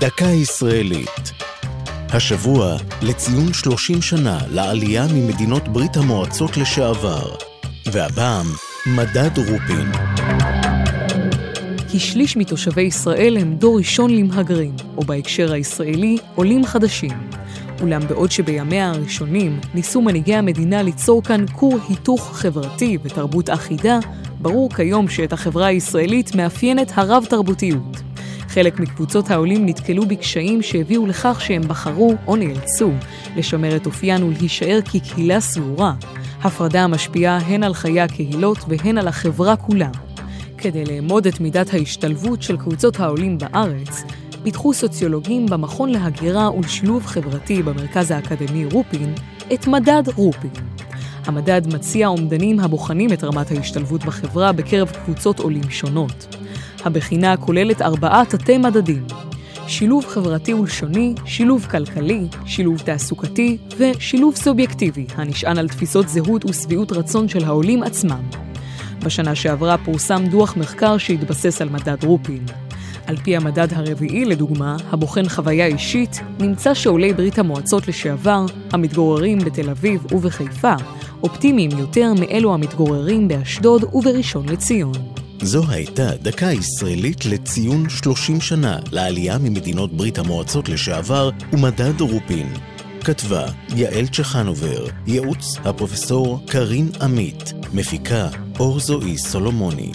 דקה ישראלית. השבוע לציון 30 שנה לעלייה ממדינות ברית המועצות לשעבר. והפעם, מדד רופין. כשליש מתושבי ישראל הם דור ראשון למהגרים, או בהקשר הישראלי, עולים חדשים. אולם בעוד שבימיה הראשונים ניסו מנהיגי המדינה ליצור כאן כור היתוך חברתי ותרבות אחידה, ברור כיום שאת החברה הישראלית מאפיינת הרב-תרבותיות. חלק מקבוצות העולים נתקלו בקשיים שהביאו לכך שהם בחרו, או נאלצו, לשמר את אופיין ולהישאר כקהילה סגורה. הפרדה המשפיעה הן על חיי הקהילות והן על החברה כולה. כדי לאמוד את מידת ההשתלבות של קבוצות העולים בארץ, פיתחו סוציולוגים במכון להגירה ולשילוב חברתי במרכז האקדמי רופין את מדד רופין. המדד מציע אומדנים הבוחנים את רמת ההשתלבות בחברה בקרב קבוצות עולים שונות. הבחינה כוללת ארבעה תתי-מדדים שילוב חברתי ולשוני, שילוב כלכלי, שילוב תעסוקתי ושילוב סובייקטיבי, הנשען על תפיסות זהות ושביעות רצון של העולים עצמם. בשנה שעברה פורסם דוח מחקר שהתבסס על מדד רופין. על פי המדד הרביעי, לדוגמה, הבוחן חוויה אישית, נמצא שעולי ברית המועצות לשעבר, המתגוררים בתל אביב ובחיפה, אופטימיים יותר מאלו המתגוררים באשדוד ובראשון לציון. זו הייתה דקה ישראלית לציון 30 שנה לעלייה ממדינות ברית המועצות לשעבר ומדד רופין. כתבה יעל צ'חנובר, ייעוץ הפרופסור קרין עמית, מפיקה אור זועי סולומוני.